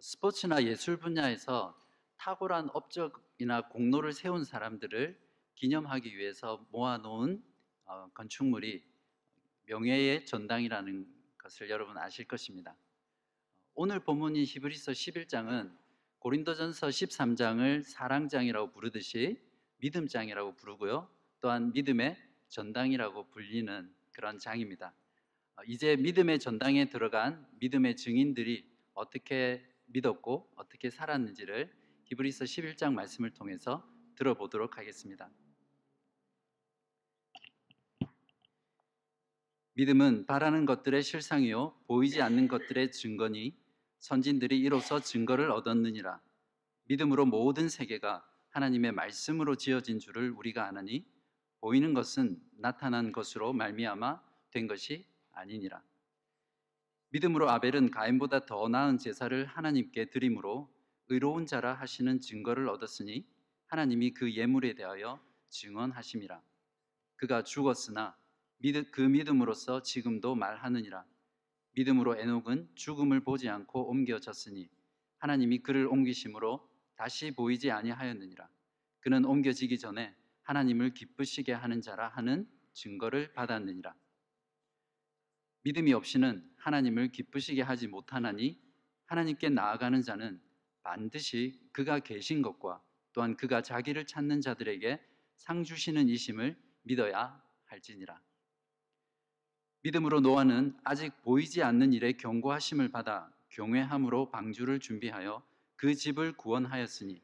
스포츠나 예술 분야에서 탁월한 업적이나 공로를 세운 사람들을 기념하기 위해서 모아놓은 어, 건축물이 명예의 전당이라는 것을 여러분 아실 것입니다. 오늘 본문인 히브리서 11장은 고린도전서 13장을 사랑장이라고 부르듯이 믿음장이라고 부르고요. 또한 믿음의 전당이라고 불리는 그런 장입니다. 어, 이제 믿음의 전당에 들어간 믿음의 증인들이 어떻게 믿었고 어떻게 살았는지를 히브리서 11장 말씀을 통해서 들어보도록 하겠습니다. 믿음은 바라는 것들의 실상이요 보이지 않는 것들의 증거니 선진들이 이로써 증거를 얻었느니라. 믿음으로 모든 세계가 하나님의 말씀으로 지어진 줄을 우리가 아나니 보이는 것은 나타난 것으로 말미암아 된 것이 아니니라. 믿음으로 아벨은 가인보다 더 나은 제사를 하나님께 드림으로 의로운 자라 하시는 증거를 얻었으니 하나님이 그 예물에 대하여 증언하심이라. 그가 죽었으나 그 믿음으로써 지금도 말하느니라. 믿음으로 에녹은 죽음을 보지 않고 옮겨졌으니 하나님이 그를 옮기심으로 다시 보이지 아니하였느니라. 그는 옮겨지기 전에 하나님을 기쁘시게 하는 자라 하는 증거를 받았느니라. 믿음이 없이는 하나님을 기쁘시게 하지 못하나니 하나님께 나아가는 자는 반드시 그가 계신 것과 또한 그가 자기를 찾는 자들에게 상 주시는 이심을 믿어야 할지니라. 믿음으로 노아는 아직 보이지 않는 일에 경고하심을 받아 경외함으로 방주를 준비하여 그 집을 구원하였으니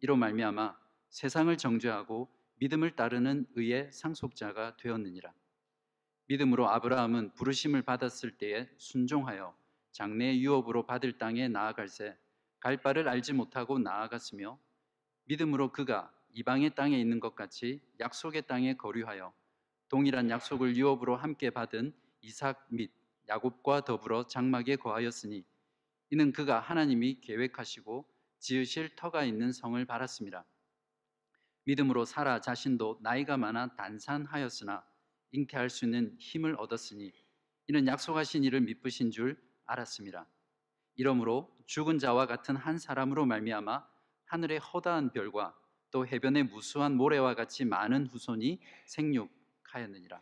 이로 말미암아 세상을 정죄하고 믿음을 따르는 의의 상속자가 되었느니라. 믿음으로 아브라함은 부르심을 받았을 때에 순종하여 장래의 유업으로 받을 땅에 나아갈새 갈 바를 알지 못하고 나아갔으며 믿음으로 그가 이방의 땅에 있는 것 같이 약속의 땅에 거류하여 동일한 약속을 유업으로 함께 받은 이삭 및 야곱과 더불어 장막에 거하였으니 이는 그가 하나님이 계획하시고 지으실 터가 있는 성을 바랐습니다. 믿음으로 사라 자신도 나이가 많아 단산하였으나 잉태할 수 있는 힘을 얻었으니 이는 약속하신 이를 믿으신 줄 알았습니다. 이러므로 죽은 자와 같은 한 사람으로 말미암아 하늘의 허다한 별과 또 해변의 무수한 모래와 같이 많은 후손이 생육하였느니라.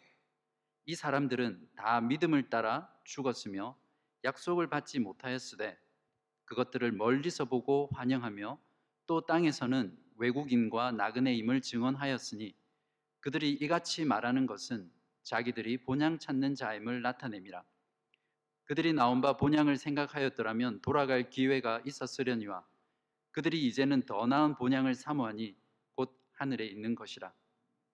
이 사람들은 다 믿음을 따라 죽었으며 약속을 받지 못하였으되 그것들을 멀리서 보고 환영하며 또 땅에서는 외국인과 나그네임을 증언하였으니 그들이 이같이 말하는 것은 자기들이 본향 찾는 자임을 나타냅니다. 그들이 나온 바 본향을 생각하였더라면 돌아갈 기회가 있었으려니와 그들이 이제는 더 나은 본향을 사모하니 곧 하늘에 있는 것이라.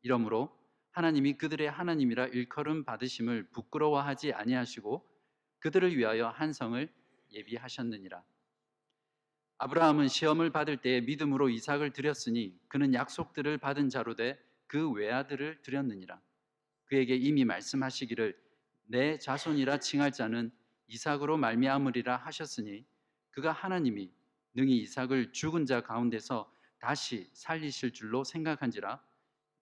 이러므로 하나님이 그들의 하나님이라 일컬음 받으심을 부끄러워하지 아니하시고 그들을 위하여 한 성을 예비하셨느니라. 아브라함은 시험을 받을 때에 믿음으로 이삭을 드렸으니 그는 약속들을 받은 자로 돼 그 외아들을 드렸느니라. 그에게 이미 말씀하시기를 내 자손이라 칭할 자는 이삭으로 말미암으리라 하셨으니 그가 하나님이 능히 이삭을 죽은 자 가운데서 다시 살리실 줄로 생각한지라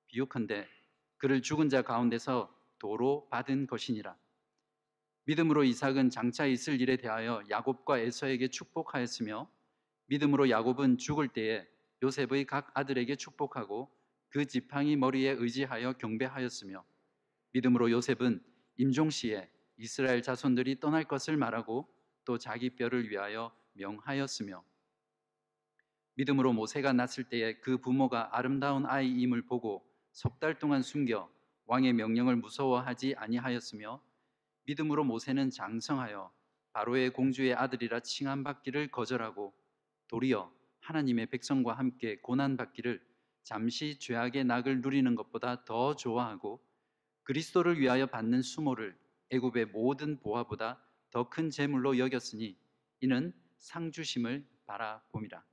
비유컨대 그를 죽은 자 가운데서 도로 받은 것이니라. 믿음으로 이삭은 장차 있을 일에 대하여 야곱과 에서에게 축복하였으며 믿음으로 야곱은 죽을 때에 요셉의 각 아들에게 축복하고 그 지팡이 머리에 의지하여 경배하였으며 믿음으로 요셉은 임종시에 이스라엘 자손들이 떠날 것을 말하고 또 자기 뼈를 위하여 명하였으며 믿음으로 모세가 낳았을 때에 그 부모가 아름다운 아이임을 보고 석 달 동안 숨겨 왕의 명령을 무서워하지 아니하였으며 믿음으로 모세는 장성하여 바로의 공주의 아들이라 칭함받기를 거절하고 도리어 하나님의 백성과 함께 고난 받기를 잠시 죄악의 낙을 누리는 것보다 더 좋아하고 그리스도를 위하여 받는 수모를 애굽의 모든 보화보다 더 큰 재물로 여겼으니 이는 상주심을 바라봄이라.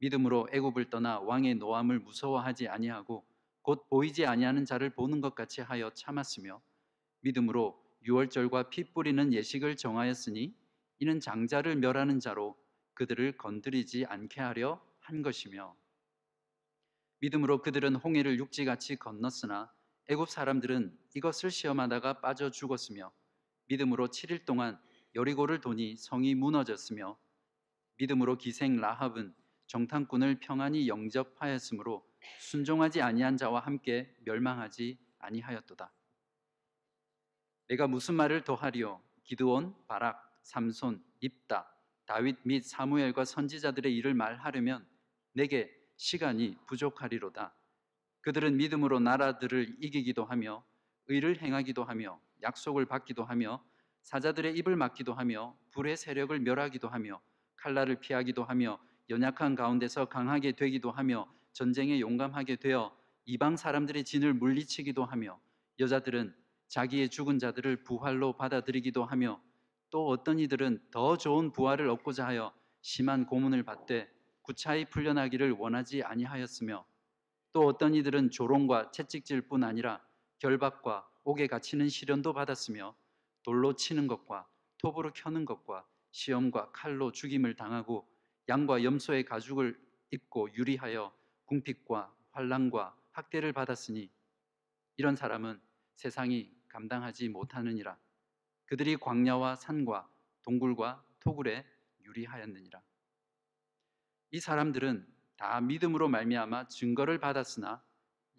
믿음으로 애굽을 떠나 왕의 노함을 무서워하지 아니하고 곧 보이지 아니하는 자를 보는 것 같이 하여 참았으며 믿음으로 유월절과 피 뿌리는 예식을 정하였으니 이는 장자를 멸하는 자로 그들을 건드리지 않게 하려 한 것이며 믿음으로 그들은 홍해를 육지같이 건넜으나 애굽 사람들은 이것을 시험하다가 빠져 죽었으며 믿음으로 7일 동안 여리고를 도니 성이 무너졌으며 믿음으로 기생 라합은 정탐꾼을 평안히 영접하였으므로 순종하지 아니한 자와 함께 멸망하지 아니하였도다. 내가 무슨 말을 더하리요? 기드온, 바락, 삼손, 입다, 다윗 및 사무엘과 선지자들의 일을 말하려면 내게 시간이 부족하리로다. 그들은 믿음으로 나라들을 이기기도 하며 의를 행하기도 하며 약속을 받기도 하며 사자들의 입을 막기도 하며 불의 세력을 멸하기도 하며 칼날을 피하기도 하며 연약한 가운데서 강하게 되기도 하며 전쟁에 용감하게 되어 이방 사람들의 진을 물리치기도 하며 여자들은 자기의 죽은 자들을 부활로 받아들이기도 하며 또 어떤 이들은 더 좋은 부활을 얻고자 하여 심한 고문을 받되 구차히 풀려나기를 원하지 아니하였으며 또 어떤 이들은 조롱과 채찍질 뿐 아니라 결박과 옥에 갇히는 시련도 받았으며 돌로 치는 것과 톱으로 켜는 것과 시험과 칼로 죽임을 당하고 양과 염소의 가죽을 입고 유리하여 궁핍과 환란과 학대를 받았으니 이런 사람은 세상이 감당하지 못하느니라. 그들이 광야와 산과 동굴과 토굴에 유리하였느니라. 이 사람들은 다 믿음으로 말미암아 증거를 받았으나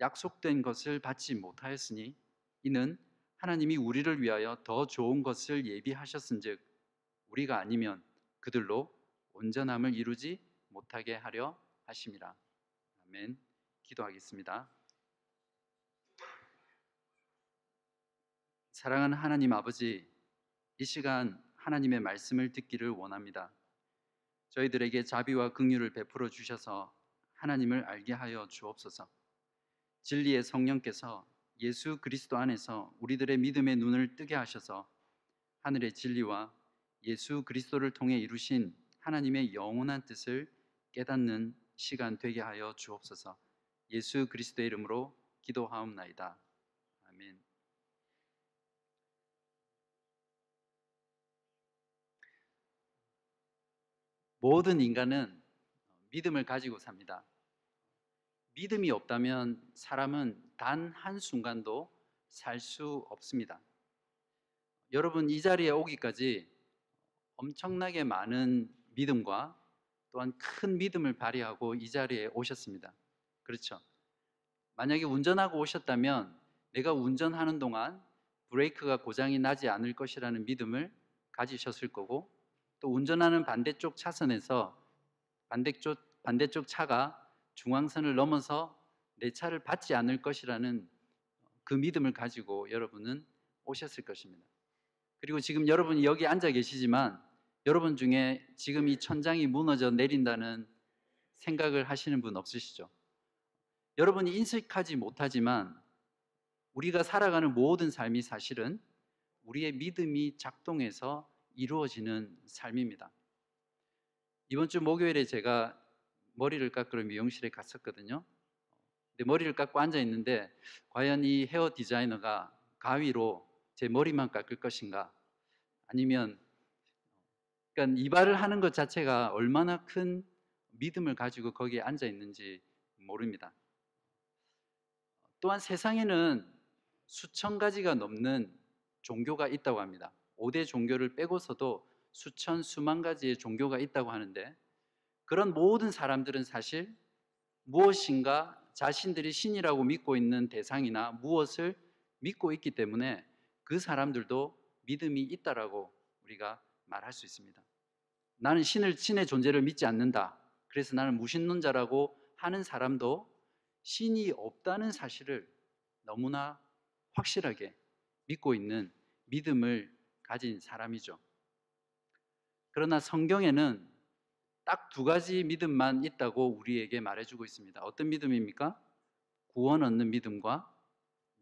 약속된 것을 받지 못하였으니 이는 하나님이 우리를 위하여 더 좋은 것을 예비하셨은즉 우리가 아니면 그들로 온전함을 이루지 못하게 하려 하심이라. 아멘. 기도하겠습니다. 사랑하는 하나님 아버지, 이 시간 하나님의 말씀을 듣기를 원합니다. 저희들에게 자비와 긍휼을 베풀어 주셔서 하나님을 알게 하여 주옵소서. 진리의 성령께서 예수 그리스도 안에서 우리들의 믿음의 눈을 뜨게 하셔서 하늘의 진리와 예수 그리스도를 통해 이루신 하나님의 영원한 뜻을 깨닫는 시간 되게 하여 주옵소서. 예수 그리스도의 이름으로 기도하옵나이다. 아멘. 모든 인간은 믿음을 가지고 삽니다. 믿음이 없다면 사람은 단 한순간도 살 수 없습니다. 여러분 이 자리에 오기까지 엄청나게 많은 믿음과 또한 큰 믿음을 발휘하고 이 자리에 오셨습니다. 그렇죠? 만약에 운전하고 오셨다면 내가 운전하는 동안 브레이크가 고장이 나지 않을 것이라는 믿음을 가지셨을 거고 또 운전하는 반대쪽 차선에서 반대쪽 반대쪽 차가 중앙선을 넘어서 내 차를 받지 않을 것이라는 그 믿음을 가지고 여러분은 오셨을 것입니다. 그리고 지금 여러분이 여기 앉아 계시지만 여러분 중에 지금 이 천장이 무너져 내린다는 생각을 하시는 분 없으시죠? 여러분이 인식하지 못하지만 우리가 살아가는 모든 삶이 사실은 우리의 믿음이 작동해서 이루어지는 삶입니다. 이번 주 목요일에 제가 머리를 깎으러 미용실에 갔었거든요. 근데 머리를 깎고 앉아 있는데 과연 이 헤어 디자이너가 가위로 제 머리만 깎을 것인가? 아니면 그러니까 이발을 하는 것 자체가 얼마나 큰 믿음을 가지고 거기에 앉아 있는지 모릅니다. 또한 세상에는 수천 가지가 넘는 종교가 있다고 합니다. 5대 종교를 빼고서도 수천 수만 가지의 종교가 있다고 하는데 그런 모든 사람들은 사실 무엇인가 자신들이 신이라고 믿고 있는 대상이나 무엇을 믿고 있기 때문에 그 사람들도 믿음이 있다라고 우리가 말할 수 있습니다. 나는 신을 신의 존재를 믿지 않는다. 그래서 나는 무신론자라고 하는 사람도 신이 없다는 사실을 너무나 확실하게 믿고 있는 믿음을 가진 사람이죠. 그러나 성경에는 딱 두 가지 믿음만 있다고 우리에게 말해주고 있습니다. 어떤 믿음입니까? 구원 얻는 믿음과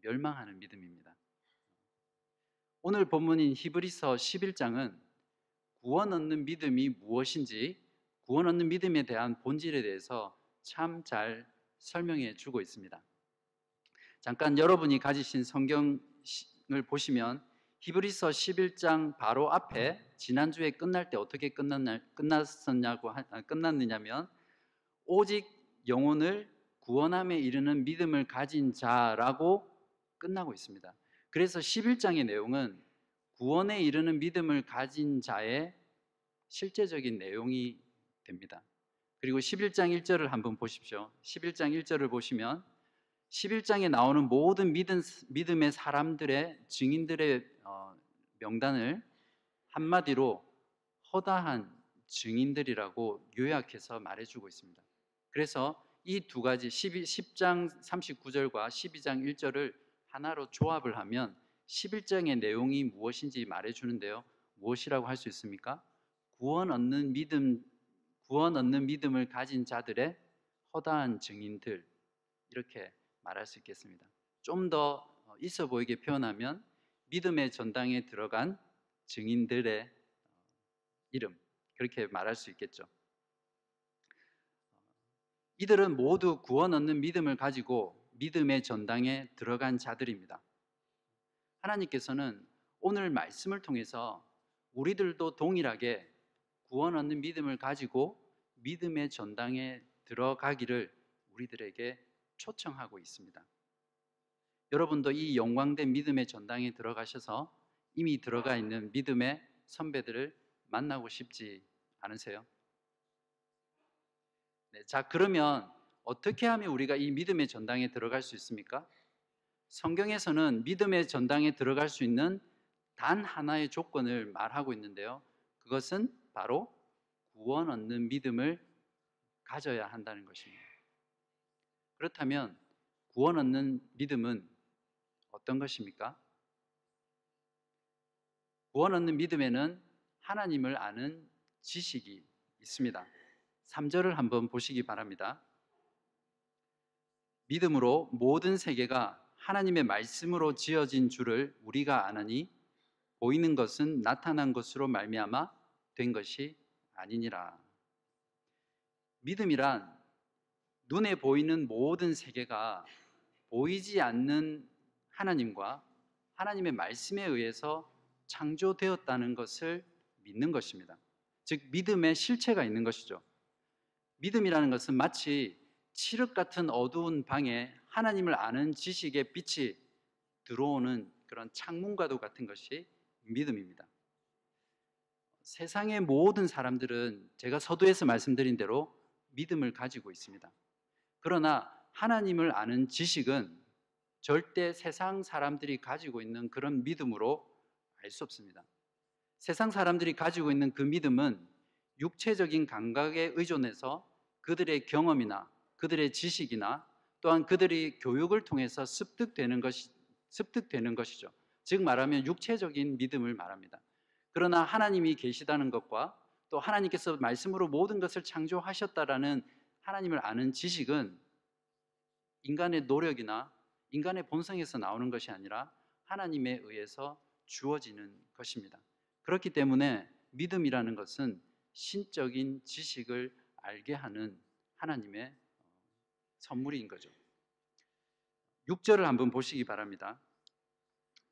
멸망하는 믿음입니다. 오늘 본문인 히브리서 11장은 구원 얻는 믿음이 무엇인지 구원 얻는 믿음에 대한 본질에 대해서 참 잘 설명해 주고 있습니다. 잠깐 여러분이 가지신 성경을 보시면 히브리서 11장 바로 앞에 지난주에 끝날 때 어떻게 끝났나, 끝났었냐고 아, 끝났느냐면 오직 영혼을 구원함에 이르는 믿음을 가진 자라고 끝나고 있습니다. 그래서 11장의 내용은 구원에 이르는 믿음을 가진 자의 실제적인 내용이 됩니다. 그리고 11장 1절을 한번 보십시오. 11장 1절을 보시면 11장에 나오는 모든 믿음, 믿음의 사람들의 증인들의 어, 명단을 한마디로 허다한 증인들이라고 요약해서 말해주고 있습니다. 그래서 이 두 가지 12, 10장 39절과 12장 1절을 하나로 조합을 하면 11장의 내용이 무엇인지 말해주는데요. 무엇이라고 할 수 있습니까? 구원 얻는 믿음, 구원 얻는 믿음을 가진 자들의 허다한 증인들 이렇게 말할 수 있겠습니다. 좀 더 있어 보이게 표현하면 믿음의 전당에 들어간 증인들의 어, 이름 그렇게 말할 수 있겠죠. 이들은 모두 구원 얻는 믿음을 가지고 믿음의 전당에 들어간 자들입니다. 하나님께서는 오늘 말씀을 통해서 우리들도 동일하게 구원 얻는 믿음을 가지고 믿음의 전당에 들어가기를 우리들에게 초청하고 있습니다. 여러분도 이 영광된 믿음의 전당에 들어가셔서 이미 들어가 있는 믿음의 선배들을 만나고 싶지 않으세요? 네, 자, 그러면 어떻게 하면 우리가 이 믿음의 전당에 들어갈 수 있습니까? 성경에서는 믿음의 전당에 들어갈 수 있는 단 하나의 조건을 말하고 있는데요. 그것은 바로 구원 얻는 믿음을 가져야 한다는 것입니다. 그렇다면 구원 얻는 믿음은 어떤 것입니까? 구원 얻는 믿음에는 하나님을 아는 지식이 있습니다. 3절을 한번 보시기 바랍니다. 믿음으로 모든 세계가 하나님의 말씀으로 지어진 줄을 우리가 아느니 보이는 것은 나타난 것으로 말미암아 된 것이 아니니라. 믿음이란 눈에 보이는 모든 세계가 보이지 않는 하나님과 하나님의 말씀에 의해서 창조되었다는 것을 믿는 것입니다. 즉 믿음의 실체가 있는 것이죠. 믿음이라는 것은 마치 칠흑 같은 어두운 방에 하나님을 아는 지식의 빛이 들어오는 그런 창문과도 같은 것이 믿음입니다. 세상의 모든 사람들은 제가 서두에서 말씀드린 대로 믿음을 가지고 있습니다. 그러나 하나님을 아는 지식은 절대 세상 사람들이 가지고 있는 그런 믿음으로 알 수 없습니다. 세상 사람들이 가지고 있는 그 믿음은 육체적인 감각에 의존해서 그들의 경험이나 그들의 지식이나 또한 그들이 교육을 통해서 습득되는 것이 습득되는 것이죠. 즉 말하면 육체적인 믿음을 말합니다. 그러나 하나님이 계시다는 것과 또 하나님께서 말씀으로 모든 것을 창조하셨다라는 하나님을 아는 지식은 인간의 노력이나 인간의 본성에서 나오는 것이 아니라 하나님에 의해서 주어지는 것입니다. 그렇기 때문에 믿음이라는 것은 신적인 지식을 알게 하는 하나님의 선물인 거죠. 6절을 한번 보시기 바랍니다.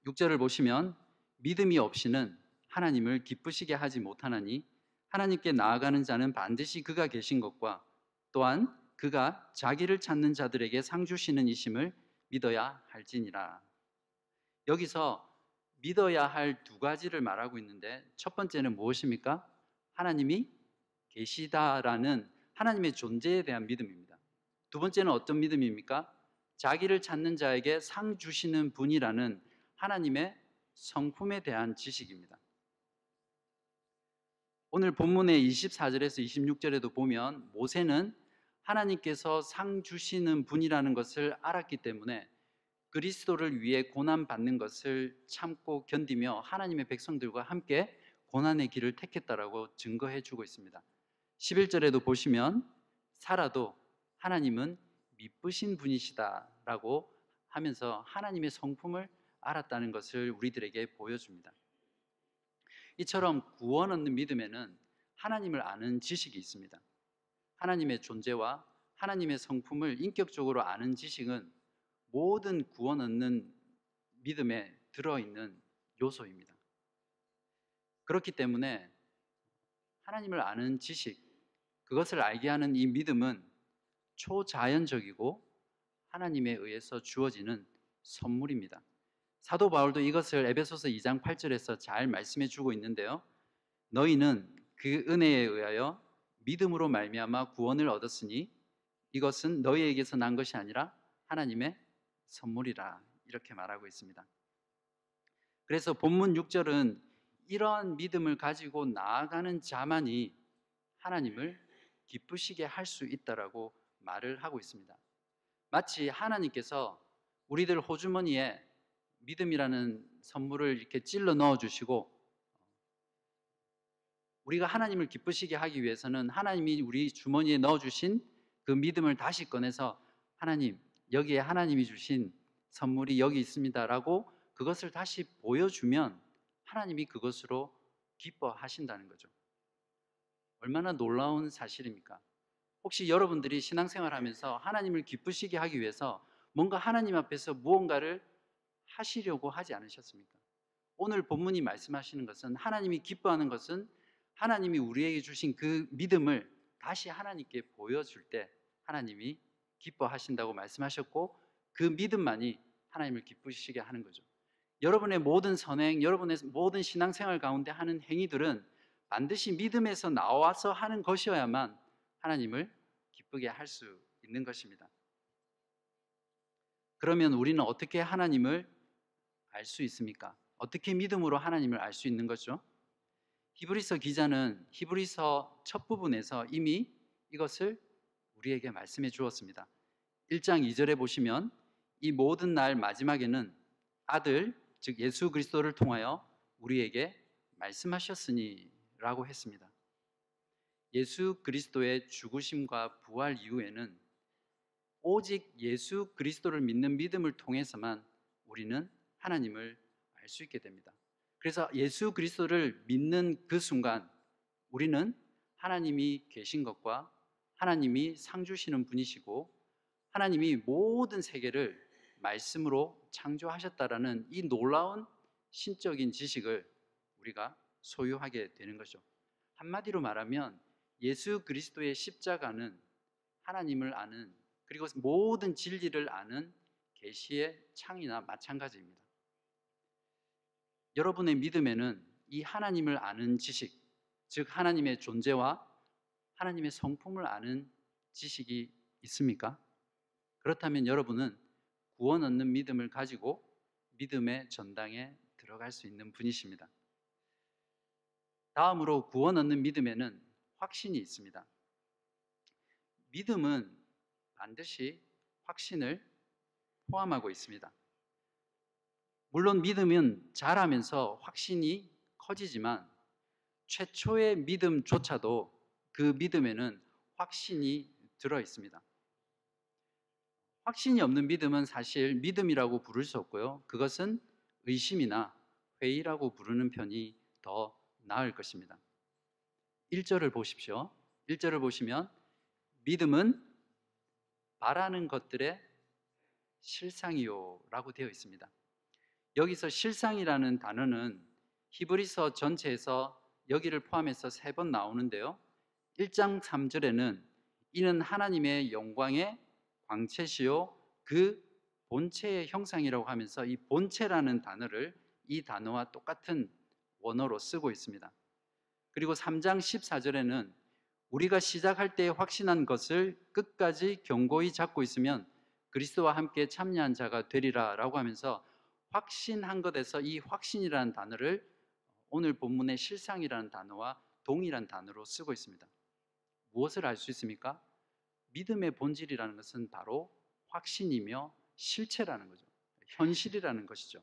6절을 보시면 믿음이 없이는 하나님을 기쁘시게 하지 못하나니 하나님께 나아가는 자는 반드시 그가 계신 것과 또한 그가 자기를 찾는 자들에게 상 주시는 이심을 믿어야 할지니라. 여기서 믿어야 할 두 가지를 말하고 있는데 첫 번째는 무엇입니까? 하나님이 계시다라는 하나님의 존재에 대한 믿음입니다. 두 번째는 어떤 믿음입니까? 자기를 찾는 자에게 상 주시는 분이라는 하나님의 성품에 대한 지식입니다. 오늘 본문의 24절에서 26절에도 보면 모세는 하나님께서 상 주시는 분이라는 것을 알았기 때문에 그리스도를 위해 고난 받는 것을 참고 견디며 하나님의 백성들과 함께 고난의 길을 택했다라고 증거해 주고 있습니다. 11절에도 보시면 살아도 하나님은 미쁘신 분이시다라고 하면서 하나님의 성품을 알았다는 것을 우리들에게 보여줍니다. 이처럼 구원 얻는 믿음에는 하나님을 아는 지식이 있습니다. 하나님의 존재와 하나님의 성품을 인격적으로 아는 지식은 모든 구원 얻는 믿음에 들어있는 요소입니다. 그렇기 때문에 하나님을 아는 지식, 그것을 알게 하는 이 믿음은 초자연적이고 하나님에 의해서 주어지는 선물입니다. 사도 바울도 이것을 에베소서 2장 8절에서 잘 말씀해 주고 있는데요. 너희는 그 은혜에 의하여 믿음으로 말미암아 구원을 얻었으니 이것은 너희에게서 난 것이 아니라 하나님의 선물이라 이렇게 말하고 있습니다. 그래서 본문 6절은 이러한 믿음을 가지고 나아가는 자만이 하나님을 기쁘시게 할 수 있다라고 말을 하고 있습니다. 마치 하나님께서 우리들 호주머니에 믿음이라는 선물을 이렇게 찔러 넣어 주시고 우리가 하나님을 기쁘시게 하기 위해서는 하나님이 우리 주머니에 넣어 주신 그 믿음을 다시 꺼내서 하나님 여기에 하나님이 주신 선물이 여기 있습니다라고 그것을 다시 보여주면 하나님이 그것으로 기뻐하신다는 거죠. 얼마나 놀라운 사실입니까? 혹시 여러분들이 신앙생활 하면서 하나님을 기쁘시게 하기 위해서 뭔가 하나님 앞에서 무언가를 하시려고 하지 않으셨습니까? 오늘 본문이 말씀하시는 것은 하나님이 기뻐하는 것은 하나님이 우리에게 주신 그 믿음을 다시 하나님께 보여줄 때 하나님이 기뻐하신다고 말씀하셨고 그 믿음만이 하나님을 기쁘시게 하는 거죠. 여러분의 모든 선행, 여러분의 모든 신앙생활 가운데 하는 행위들은 반드시 믿음에서 나와서 하는 것이어야만 하나님을 기쁘게 할 수 있는 것입니다. 그러면 우리는 어떻게 하나님을 알 수 있습니까? 어떻게 믿음으로 하나님을 알 수 있는 거죠? 히브리서 기자는 히브리서 첫 부분에서 이미 이것을 우리에게 말씀해 주었습니다. 1장 2절에 보시면 이 모든 날 마지막에는 아들 즉 예수 그리스도를 통하여 우리에게 말씀하셨으니라고 했습니다. 예수 그리스도의 죽으심과 부활 이후에는 오직 예수 그리스도를 믿는 믿음을 통해서만 우리는 하나님을 알 수 있게 됩니다. 그래서 예수 그리스도를 믿는 그 순간 우리는 하나님이 계신 것과 하나님이 상 주시는 분이시고 하나님이 모든 세계를 말씀으로 창조하셨다라는 이 놀라운 신적인 지식을 우리가 소유하게 되는 거죠. 한마디로 말하면 예수 그리스도의 십자가는 하나님을 아는 그리고 모든 진리를 아는 계시의 창이나 마찬가지입니다. 여러분의 믿음에는 이 하나님을 아는 지식, 즉 하나님의 존재와 하나님의 성품을 아는 지식이 있습니까? 그렇다면 여러분은 구원 얻는 믿음을 가지고 믿음의 전당에 들어갈 수 있는 분이십니다. 다음으로 구원 얻는 믿음에는 확신이 있습니다. 믿음은 반드시 확신을 포함하고 있습니다. 물론 믿음은 자라면서 확신이 커지지만 최초의 믿음조차도 그 믿음에는 확신이 들어 있습니다. 확신이 없는 믿음은 사실 믿음이라고 부를 수 없고요. 그것은 의심이나 회의라고 부르는 편이 더 나을 것입니다. 1절을 보십시오. 1절을 보시면 믿음은 바라는 것들의 실상이요 라고 되어 있습니다. 여기서 실상이라는 단어는 히브리서 전체에서 여기를 포함해서 세 번 나오는데요. 1장 3절에는 이는 하나님의 영광의 광채시요 그 본체의 형상이라고 하면서 이 본체라는 단어를 이 단어와 똑같은 원어로 쓰고 있습니다. 그리고 3장 14절에는 우리가 시작할 때 확신한 것을 끝까지 견고히 잡고 있으면 그리스도와 함께 참여한 자가 되리라라고 하면서 확신한 것에서 이 확신이라는 단어를 오늘 본문의 실상이라는 단어와 동일한 단어로 쓰고 있습니다. 무엇을 알 수 있습니까? 믿음의 본질이라는 것은 바로 확신이며 실체라는 거죠. 현실이라는 것이죠.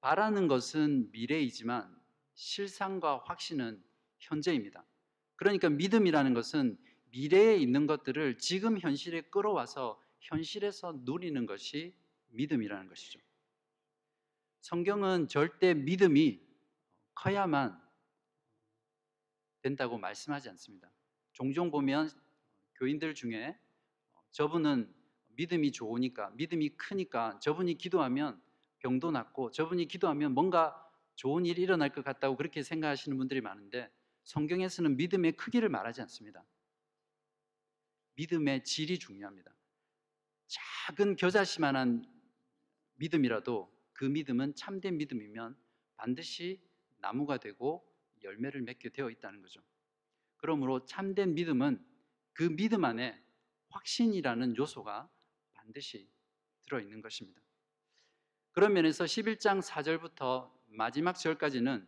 바라는 것은 미래이지만 실상과 확신은 현재입니다. 그러니까 믿음이라는 것은 미래에 있는 것들을 지금 현실에 끌어와서 현실에서 누리는 것이 믿음이라는 것이죠. 성경은 절대 믿음이 커야만 된다고 말씀하지 않습니다. 종종 보면 교인들 중에 저분은 믿음이 좋으니까, 믿음이 크니까 저분이 기도하면 병도 낫고 저분이 기도하면 뭔가 좋은 일이 일어날 것 같다고 그렇게 생각하시는 분들이 많은데 성경에서는 믿음의 크기를 말하지 않습니다. 믿음의 질이 중요합니다. 작은 겨자씨만한 믿음이라도 그 믿음은 참된 믿음이면 반드시 나무가 되고 열매를 맺게 되어 있다는 거죠. 그러므로 참된 믿음은 그 믿음 안에 확신이라는 요소가 반드시 들어 있는 것입니다. 그런 면에서 11장 4절부터 마지막 절까지는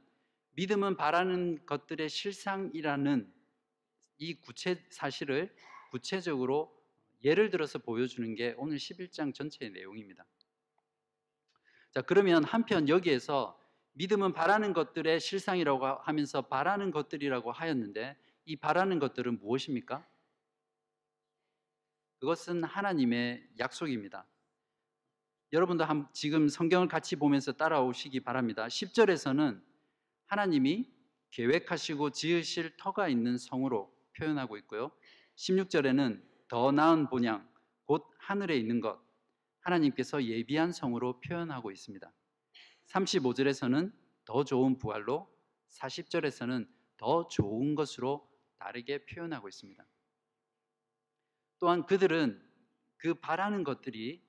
믿음은 바라는 것들의 실상이라는 이 구체 사실을 구체적으로 예를 들어서 보여주는 게 오늘 11장 전체의 내용입니다. 자, 그러면 한편 여기에서 믿음은 바라는 것들의 실상이라고 하면서 바라는 것들이라고 하였는데 이 바라는 것들은 무엇입니까? 그것은 하나님의 약속입니다. 여러분도 한, 지금 성경을 같이 보면서 따라오시기 바랍니다. 10절에서는 하나님이 계획하시고 지으실 터가 있는 성으로 표현하고 있고요. 16절에는 더 나은 본향, 곧 하늘에 있는 것, 하나님께서 예비한 성으로 표현하고 있습니다. 35절에서는 더 좋은 부활로, 40절에서는 더 좋은 것으로 다르게 표현하고 있습니다. 또한 그들은 그 바라는 것들이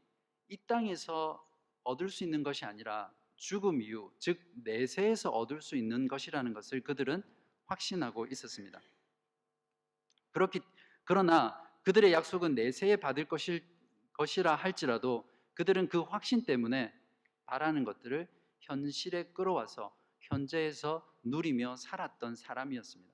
이 땅에서 얻을 수 있는 것이 아니라 죽음 이후, 즉 내세에서 얻을 수 있는 것이라는 것을 그들은 확신하고 있었습니다. 그렇기 그러나 그들의 약속은 내세에 받을 것일 것이라 할지라도 그들은 그 확신 때문에 바라는 것들을 현실에 끌어와서 현재에서 누리며 살았던 사람이었습니다.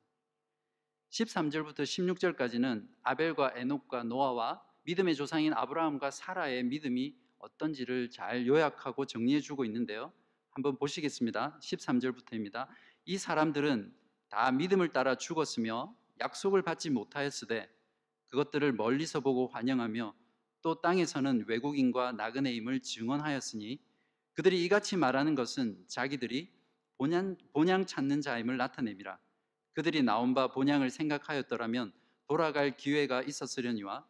13절부터 16절까지는 아벨과 에녹과 노아와 믿음의 조상인 아브라함과 사라의 믿음이 어떤지를 잘 요약하고 정리해 주고 있는데요. 한번 보시겠습니다. 13절부터입니다. 이 사람들은 다 믿음을 따라 죽었으며 약속을 받지 못하였으되 그것들을 멀리서 보고 환영하며 또 땅에서는 외국인과 나그네임을 증언하였으니 그들이 이같이 말하는 것은 자기들이 본향, 본향 찾는 자임을 나타냅니다. 그들이 나온 바 본향을 생각하였더라면 돌아갈 기회가 있었으려니와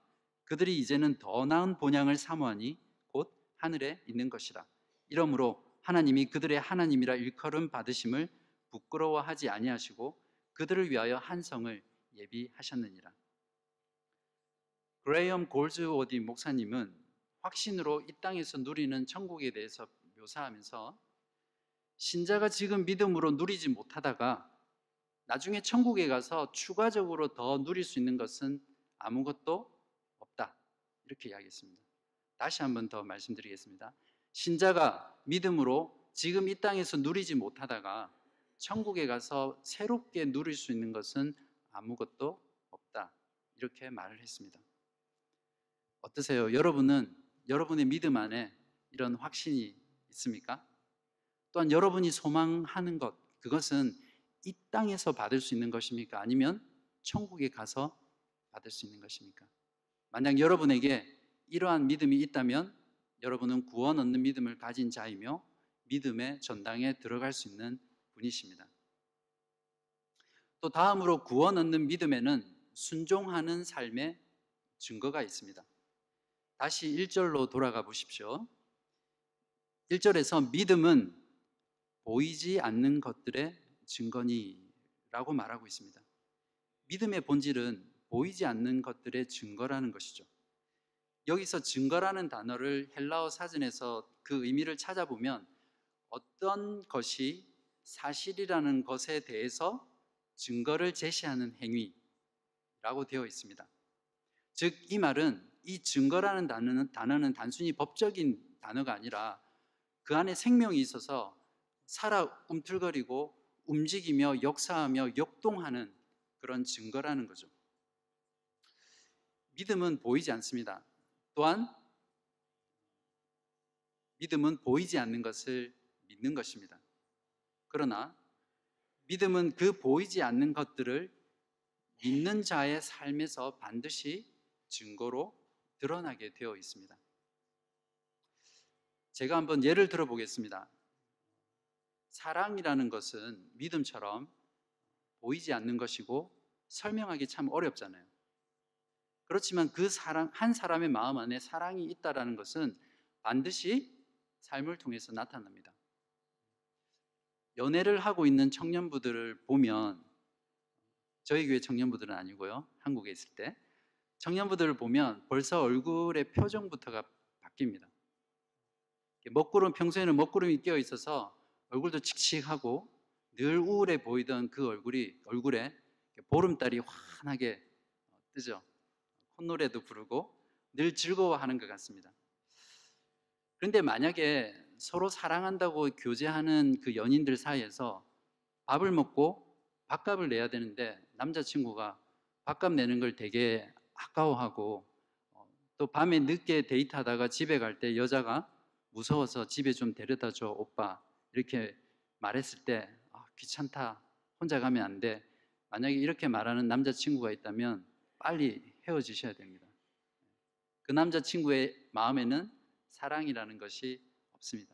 그들이 이제는 더 나은 본향을 사모하니 곧 하늘에 있는 것이라. 이러므로 하나님이 그들의 하나님이라 일컬음 받으심을 부끄러워하지 아니하시고 그들을 위하여 한 성을 예비하셨느니라. 그레이엄 골즈워디 목사님은 확신으로 이 땅에서 누리는 천국에 대해서 묘사하면서 신자가 지금 믿음으로 누리지 못하다가 나중에 천국에 가서 추가적으로 더 누릴 수 있는 것은 아무것도 없다. 이렇게 이야기했습니다. 다시 한 번 더 말씀드리겠습니다. 신자가 믿음으로 지금 이 땅에서 누리지 못하다가 천국에 가서 새롭게 누릴 수 있는 것은 아무것도 없다. 이렇게 말을 했습니다. 어떠세요? 여러분은 여러분의 믿음 안에 이런 확신이 있습니까? 또한 여러분이 소망하는 것, 그것은 이 땅에서 받을 수 있는 것입니까? 아니면 천국에 가서 받을 수 있는 것입니까? 만약 여러분에게 이러한 믿음이 있다면 여러분은 구원 얻는 믿음을 가진 자이며 믿음의 전당에 들어갈 수 있는 분이십니다. 또 다음으로 구원 얻는 믿음에는 순종하는 삶의 증거가 있습니다. 다시 1절로 돌아가 보십시오. 1절에서 믿음은 보이지 않는 것들의 증거니라고 말하고 있습니다. 믿음의 본질은 보이지 않는 것들의 증거라는 것이죠. 여기서 증거라는 단어를 헬라어 사전에서 그 의미를 찾아보면 어떤 것이 사실이라는 것에 대해서 증거를 제시하는 행위라고 되어 있습니다. 즉, 이 말은 이 증거라는 단어는, 단어는 단순히 법적인 단어가 아니라 그 안에 생명이 있어서 살아 움틀거리고 움직이며 역사하며 역동하는 그런 증거라는 거죠. 믿음은 보이지 않습니다. 또한 믿음은 보이지 않는 것을 믿는 것입니다. 그러나 믿음은 그 보이지 않는 것들을 믿는 자의 삶에서 반드시 증거로 드러나게 되어 있습니다. 제가 한번 예를 들어 보겠습니다. 사랑이라는 것은 믿음처럼 보이지 않는 것이고 설명하기 참 어렵잖아요. 그렇지만 그 사랑 한 사람의 마음 안에 사랑이 있다라는 것은 반드시 삶을 통해서 나타납니다. 연애를 하고 있는 청년부들을 보면 저희 교회 청년부들은 아니고요. 한국에 있을 때 청년부들을 보면 벌써 얼굴의 표정부터가 바뀝니다. 먹구름 평소에는 먹구름이 끼어 있어서 얼굴도 칙칙하고 늘 우울해 보이던 그 얼굴이 얼굴에 보름달이 환하게 뜨죠. 콧노래도 부르고 늘 즐거워하는 것 같습니다. 그런데 만약에 서로 사랑한다고 교제하는 그 연인들 사이에서 밥을 먹고 밥값을 내야 되는데 남자친구가 밥값 내는 걸 되게 아까워하고 어, 또 밤에 늦게 데이트하다가 집에 갈 때 여자가 무서워서 집에 좀 데려다 줘 오빠 이렇게 말했을 때 아, 귀찮다 혼자 가면 안 돼 만약에 이렇게 말하는 남자친구가 있다면 빨리 헤어지셔야 됩니다. 그 남자친구의 마음에는 사랑이라는 것이 없습니다.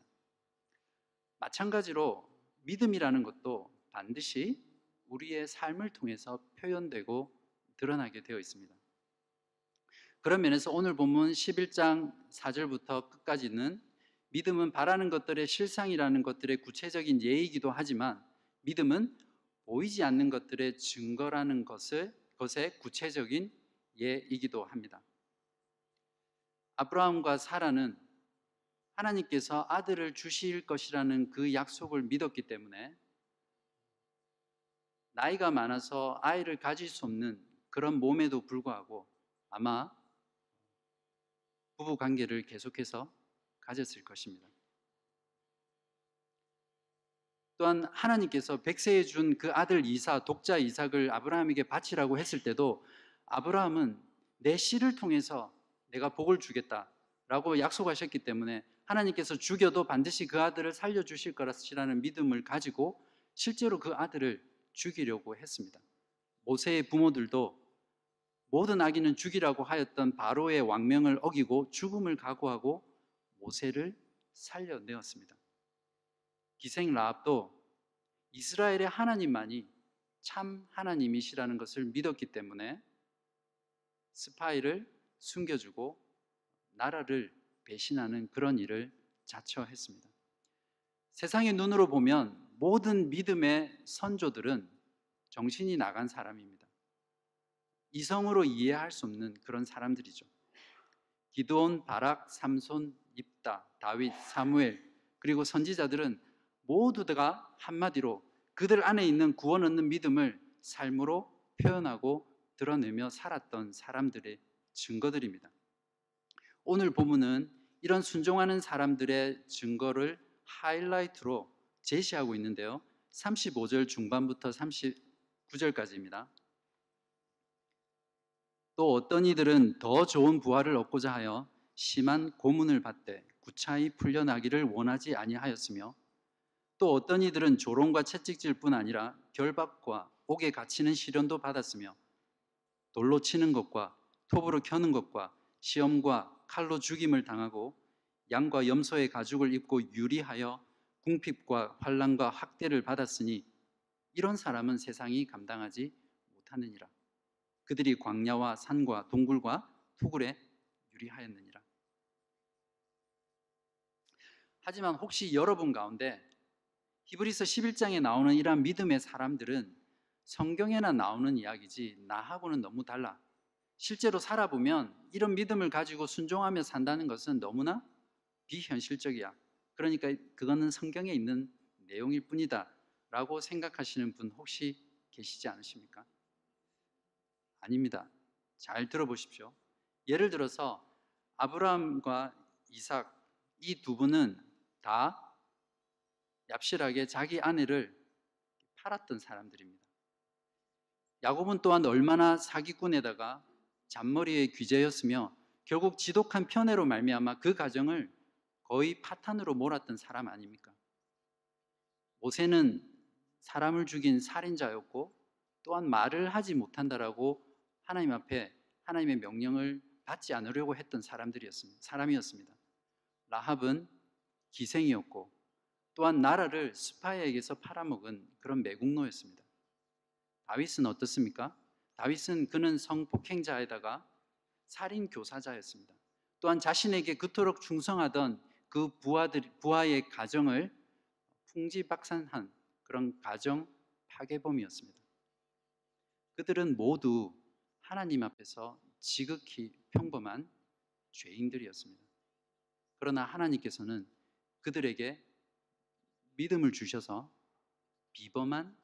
마찬가지로 믿음이라는 것도 반드시 우리의 삶을 통해서 표현되고 드러나게 되어 있습니다. 그런 면에서 오늘 본문 11장 4절부터 끝까지는 믿음은 바라는 것들의 실상이라는 것들의 구체적인 예이기도 하지만 믿음은 보이지 않는 것들의 증거라는 것을 것의 구체적인 예이기도 합니다. 아브라함과 사라는 하나님께서 아들을 주실 것이라는 그 약속을 믿었기 때문에 나이가 많아서 아이를 가질 수 없는 그런 몸에도 불구하고 아마 부부 관계를 계속해서 가졌을 것입니다. 또한 하나님께서 백세에 준 그 아들 이사, 독자 이삭을 아브라함에게 바치라고 했을 때도 아브라함은 내 씨를 통해서 내가 복을 주겠다라고 약속하셨기 때문에 하나님께서 죽여도 반드시 그 아들을 살려주실 거라는 믿음을 가지고 실제로 그 아들을 죽이려고 했습니다. 모세의 부모들도 모든 아기는 죽이라고 하였던 바로의 왕명을 어기고 죽음을 각오하고 모세를 살려내었습니다. 기생 라합도 이스라엘의 하나님만이 참 하나님이시라는 것을 믿었기 때문에 스파이를 숨겨주고 나라를 배신하는 그런 일을 자처했습니다. 세상의 눈으로 보면 모든 믿음의 선조들은 정신이 나간 사람입니다. 이성으로 이해할 수 없는 그런 사람들이죠. 기도온, 바락, 삼손, 입다, 다윗, 사무엘 그리고 선지자들은 모두 가 한마디로 그들 안에 있는 구원 얻는 믿음을 삶으로 표현하고 드러내며 살았던 사람들의 증거들입니다. 오늘 본문은 이런 순종하는 사람들의 증거를 하이라이트로 제시하고 있는데요. 35절 중반부터 39절까지입니다. 또 어떤 이들은 더 좋은 부활을 얻고자 하여 심한 고문을 받되 구차히 풀려나기를 원하지 아니하였으며 또 어떤 이들은 조롱과 채찍질뿐 아니라 결박과 옥에 갇히는 시련도 받았으며 돌로 치는 것과 톱으로 켜는 것과 시험과 칼로 죽임을 당하고 양과 염소의 가죽을 입고 유리하여 궁핍과 환란과 학대를 받았으니 이런 사람은 세상이 감당하지 못하느니라. 그들이 광야와 산과 동굴과 토굴에 유리하였느니라. 하지만 혹시 여러분 가운데 히브리서 11장에 나오는 이러한 믿음의 사람들은 성경에나 나오는 이야기지 나하고는 너무 달라. 실제로 살아보면 이런 믿음을 가지고 순종하며 산다는 것은 너무나 비현실적이야. 그러니까 그거는 성경에 있는 내용일 뿐이다. 라고 생각하시는 분 혹시 계시지 않으십니까? 아닙니다. 잘 들어보십시오. 예를 들어서 아브라함과 이삭 이 두 분은 다 얍실하게 자기 아내를 팔았던 사람들입니다. 야곱은 또한 얼마나 사기꾼에다가 잔머리의 귀재였으며 결국 지독한 편애로 말미암아 그 가정을 거의 파탄으로 몰았던 사람 아닙니까? 모세는 사람을 죽인 살인자였고 또한 말을 하지 못한다라고 하나님 앞에 하나님의 명령을 받지 않으려고 했던 사람들이었습니다. 사람이었습니다. 라합은 기생이었고 또한 나라를 스파이에게서 팔아먹은 그런 매국노였습니다. 다윗은 어떻습니까? 다윗은 그는 성폭행자에다가 살인 교사자였습니다. 또한 자신에게 그토록 충성하던 그 부하들 부하의 가정을 풍지박산한 그런 가정 파괴범이었습니다. 그들은 모두 하나님 앞에서 지극히 평범한 죄인들이었습니다. 그러나 하나님께서는 그들에게 믿음을 주셔서 비범한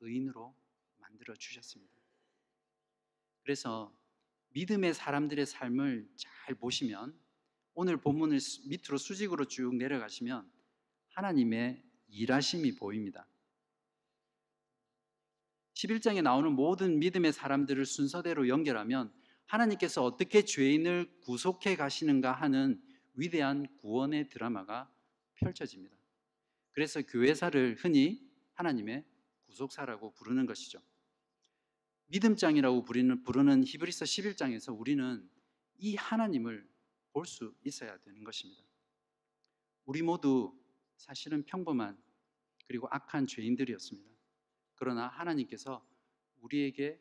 의인으로 만들어 주셨습니다. 그래서 믿음의 사람들의 삶을 잘 보시면 오늘 본문을 수- 밑으로 수직으로 쭉 내려가시면 하나님의 일하심이 보입니다. 11장에 나오는 모든 믿음의 사람들을 순서대로 연결하면 하나님께서 어떻게 죄인을 구속해 가시는가 하는 위대한 구원의 드라마가 펼쳐집니다. 그래서 교회사를 흔히 하나님의 구속사라고 부르는 것이죠. 믿음장이라고 부르는, 히브리서 11장에서 우리는 이 하나님을 볼 수 있어야 되는 것입니다. 우리 모두 사실은 평범한 그리고 악한 죄인들이었습니다. 그러나 하나님께서 우리에게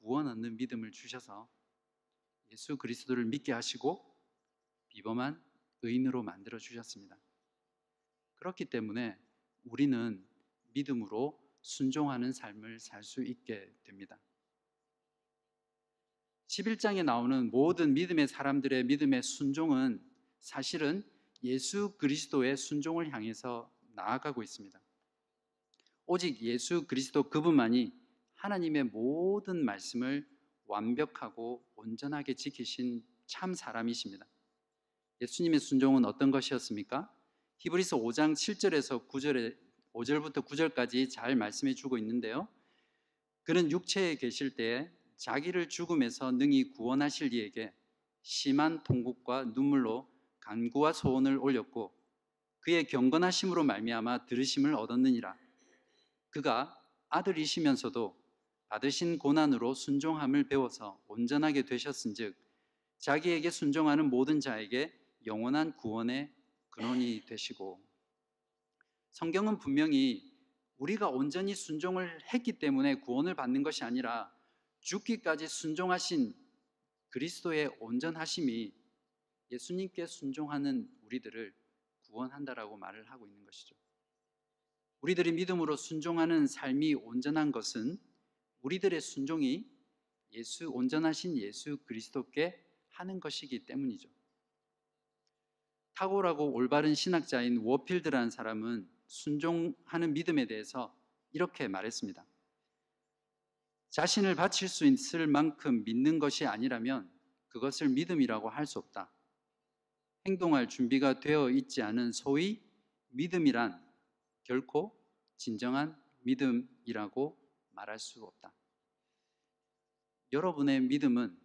구원 얻는 믿음을 주셔서 예수 그리스도를 믿게 하시고 비범한 의인으로 만들어 주셨습니다. 그렇기 때문에 우리는 믿음으로 순종하는 삶을 살 수 있게 됩니다. 11장에 나오는 모든 믿음의 사람들의 믿음의 순종은 사실은 예수 그리스도의 순종을 향해서 나아가고 있습니다. 오직 예수 그리스도 그분만이 하나님의 모든 말씀을 완벽하고 온전하게 지키신 참 사람이십니다. 예수님의 순종은 어떤 것이었습니까? 히브리서 5장 7절에서 9절에 5절부터 9절까지 잘 말씀해 주고 있는데요. 그는 육체에 계실 때에 자기를 죽음에서 능히 구원하실 이에게 심한 통곡과 눈물로 간구와 소원을 올렸고 그의 경건하심으로 말미암아 들으심을 얻었느니라. 그가 아들이시면서도 받으신 고난으로 순종함을 배워서 온전하게 되셨은즉 자기에게 순종하는 모든 자에게 영원한 구원의 근원이 되시고 성경은 분명히 우리가 온전히 순종을 했기 때문에 구원을 받는 것이 아니라 죽기까지 순종하신 그리스도의 온전하심이 예수님께 순종하는 우리들을 구원한다라고 말을 하고 있는 것이죠. 우리들이 믿음으로 순종하는 삶이 온전한 것은 우리들의 순종이 예수 온전하신 예수 그리스도께 하는 것이기 때문이죠. 탁월하고 올바른 신학자인 워필드라는 사람은 순종하는 믿음에 대해서 이렇게 말했습니다. 자신을 바칠 수 있을 만큼 믿는 것이 아니라면 그것을 믿음이라고 할 수 없다. 행동할 준비가 되어 있지 않은 소위 믿음이란 결코 진정한 믿음이라고 말할 수 없다. 여러분의 믿음은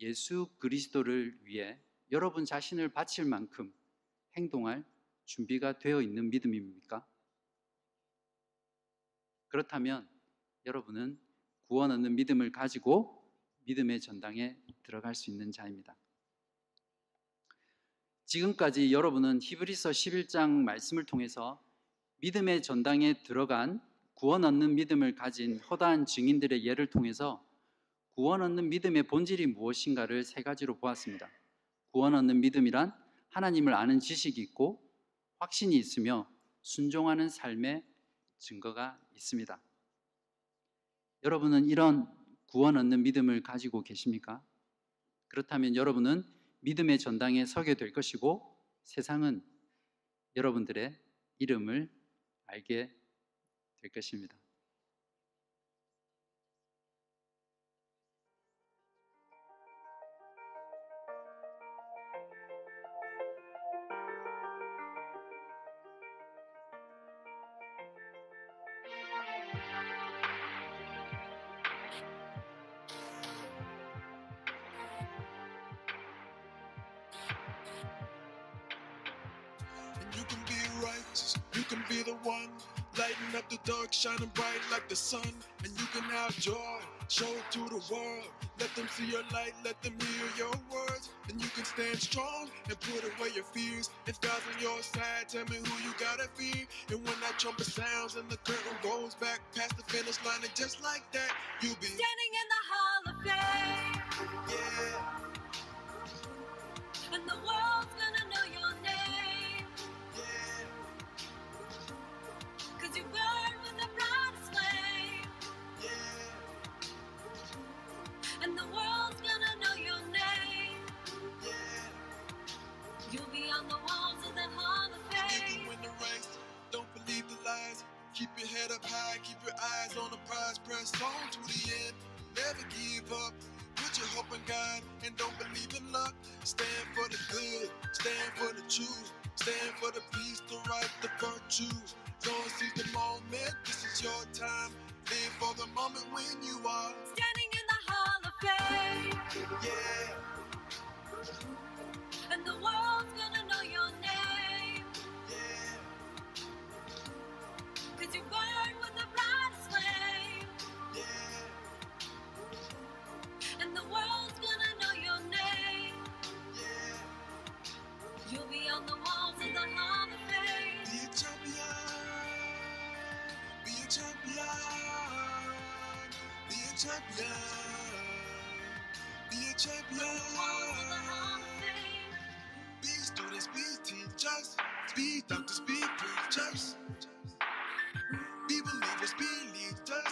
예수 그리스도를 위해 여러분 자신을 바칠 만큼 행동할 준비가 되어 있는 믿음입니까? 그렇다면 여러분은 구원 얻는 믿음을 가지고 믿음의 전당에 들어갈 수 있는 자입니다. 지금까지 여러분은 히브리서 11장 말씀을 통해서 믿음의 전당에 들어간 구원 얻는 믿음을 가진 허다한 증인들의 예를 통해서 구원 얻는 믿음의 본질이 무엇인가를 세 가지로 보았습니다. 구원 얻는 믿음이란 하나님을 아는 지식이 있고 확신이 있으며 순종하는 삶의 증거가 있습니다. 여러분은 이런 구원 얻는 믿음을 가지고 계십니까? 그렇다면 여러분은 믿음의 전당에 서게 될 것이고 세상은 여러분들의 이름을 알게 될 것입니다. The sun. And you can have joy, show it to the world. Let them see your light, let them hear your words. And you can stand strong and put away your fears. If God's on your side, tell me who you gotta fear. And when that trumpet sounds and the curtain rolls back past the finish line, and just like that, you'll be Standing in the Hall of Fame, Keep your head up high. Keep your eyes on the prize. Press on to the end. Never give up. Put your hope in God and don't believe in luck. Stand for the good, stand for the truth, stand for the peace, the right, the virtues. Don't seize the moment, this is your time. Live for the moment when you are, Standing in the Hall of Fame, yeah, and the world's gonna know your name. Be students, be teachers, be doctors, be preachers. Just believe, just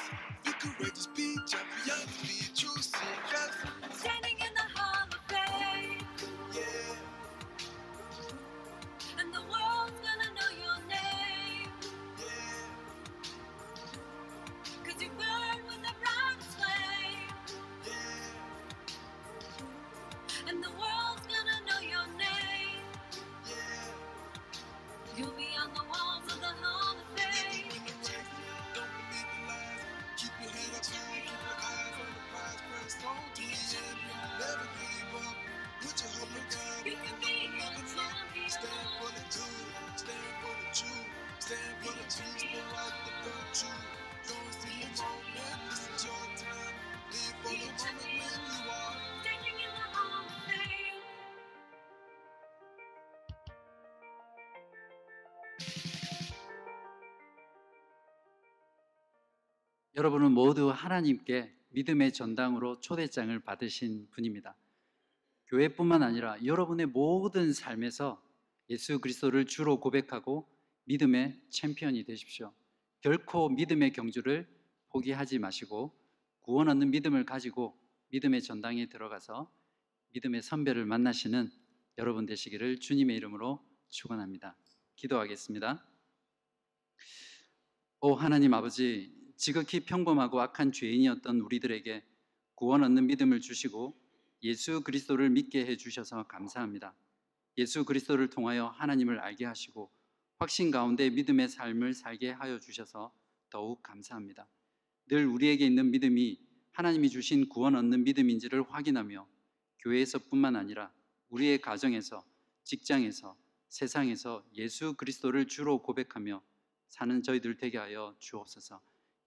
여러분은 모두 하나님께 믿음의 전당으로 초대장을 받으신 분입니다. 교회뿐만 아니라 여러분의 모든 삶에서 예수 그리스도를 주로 고백하고 믿음의 챔피언이 되십시오. 결코 믿음의 경주를 포기하지 마시고 구원 얻는 믿음을 가지고 믿음의 전당에 들어가서 믿음의 선배를 만나시는 여러분 되시기를 주님의 이름으로 축원합니다. 기도하겠습니다. 오 하나님 아버지 지극히 평범하고 악한 죄인이었던 우리들에게 구원 얻는 믿음을 주시고 예수 그리스도를 믿게 해 주셔서 감사합니다. 예수 그리스도를 통하여 하나님을 알게 하시고 확신 가운데 믿음의 삶을 살게 하여 주셔서 더욱 감사합니다. 늘 우리에게 있는 믿음이 하나님이 주신 구원 얻는 믿음인지를 확인하며 교회에서뿐만 아니라 우리의 가정에서 직장에서 세상에서 예수 그리스도를 주로 고백하며 사는 저희들 되게 하여 주옵소서.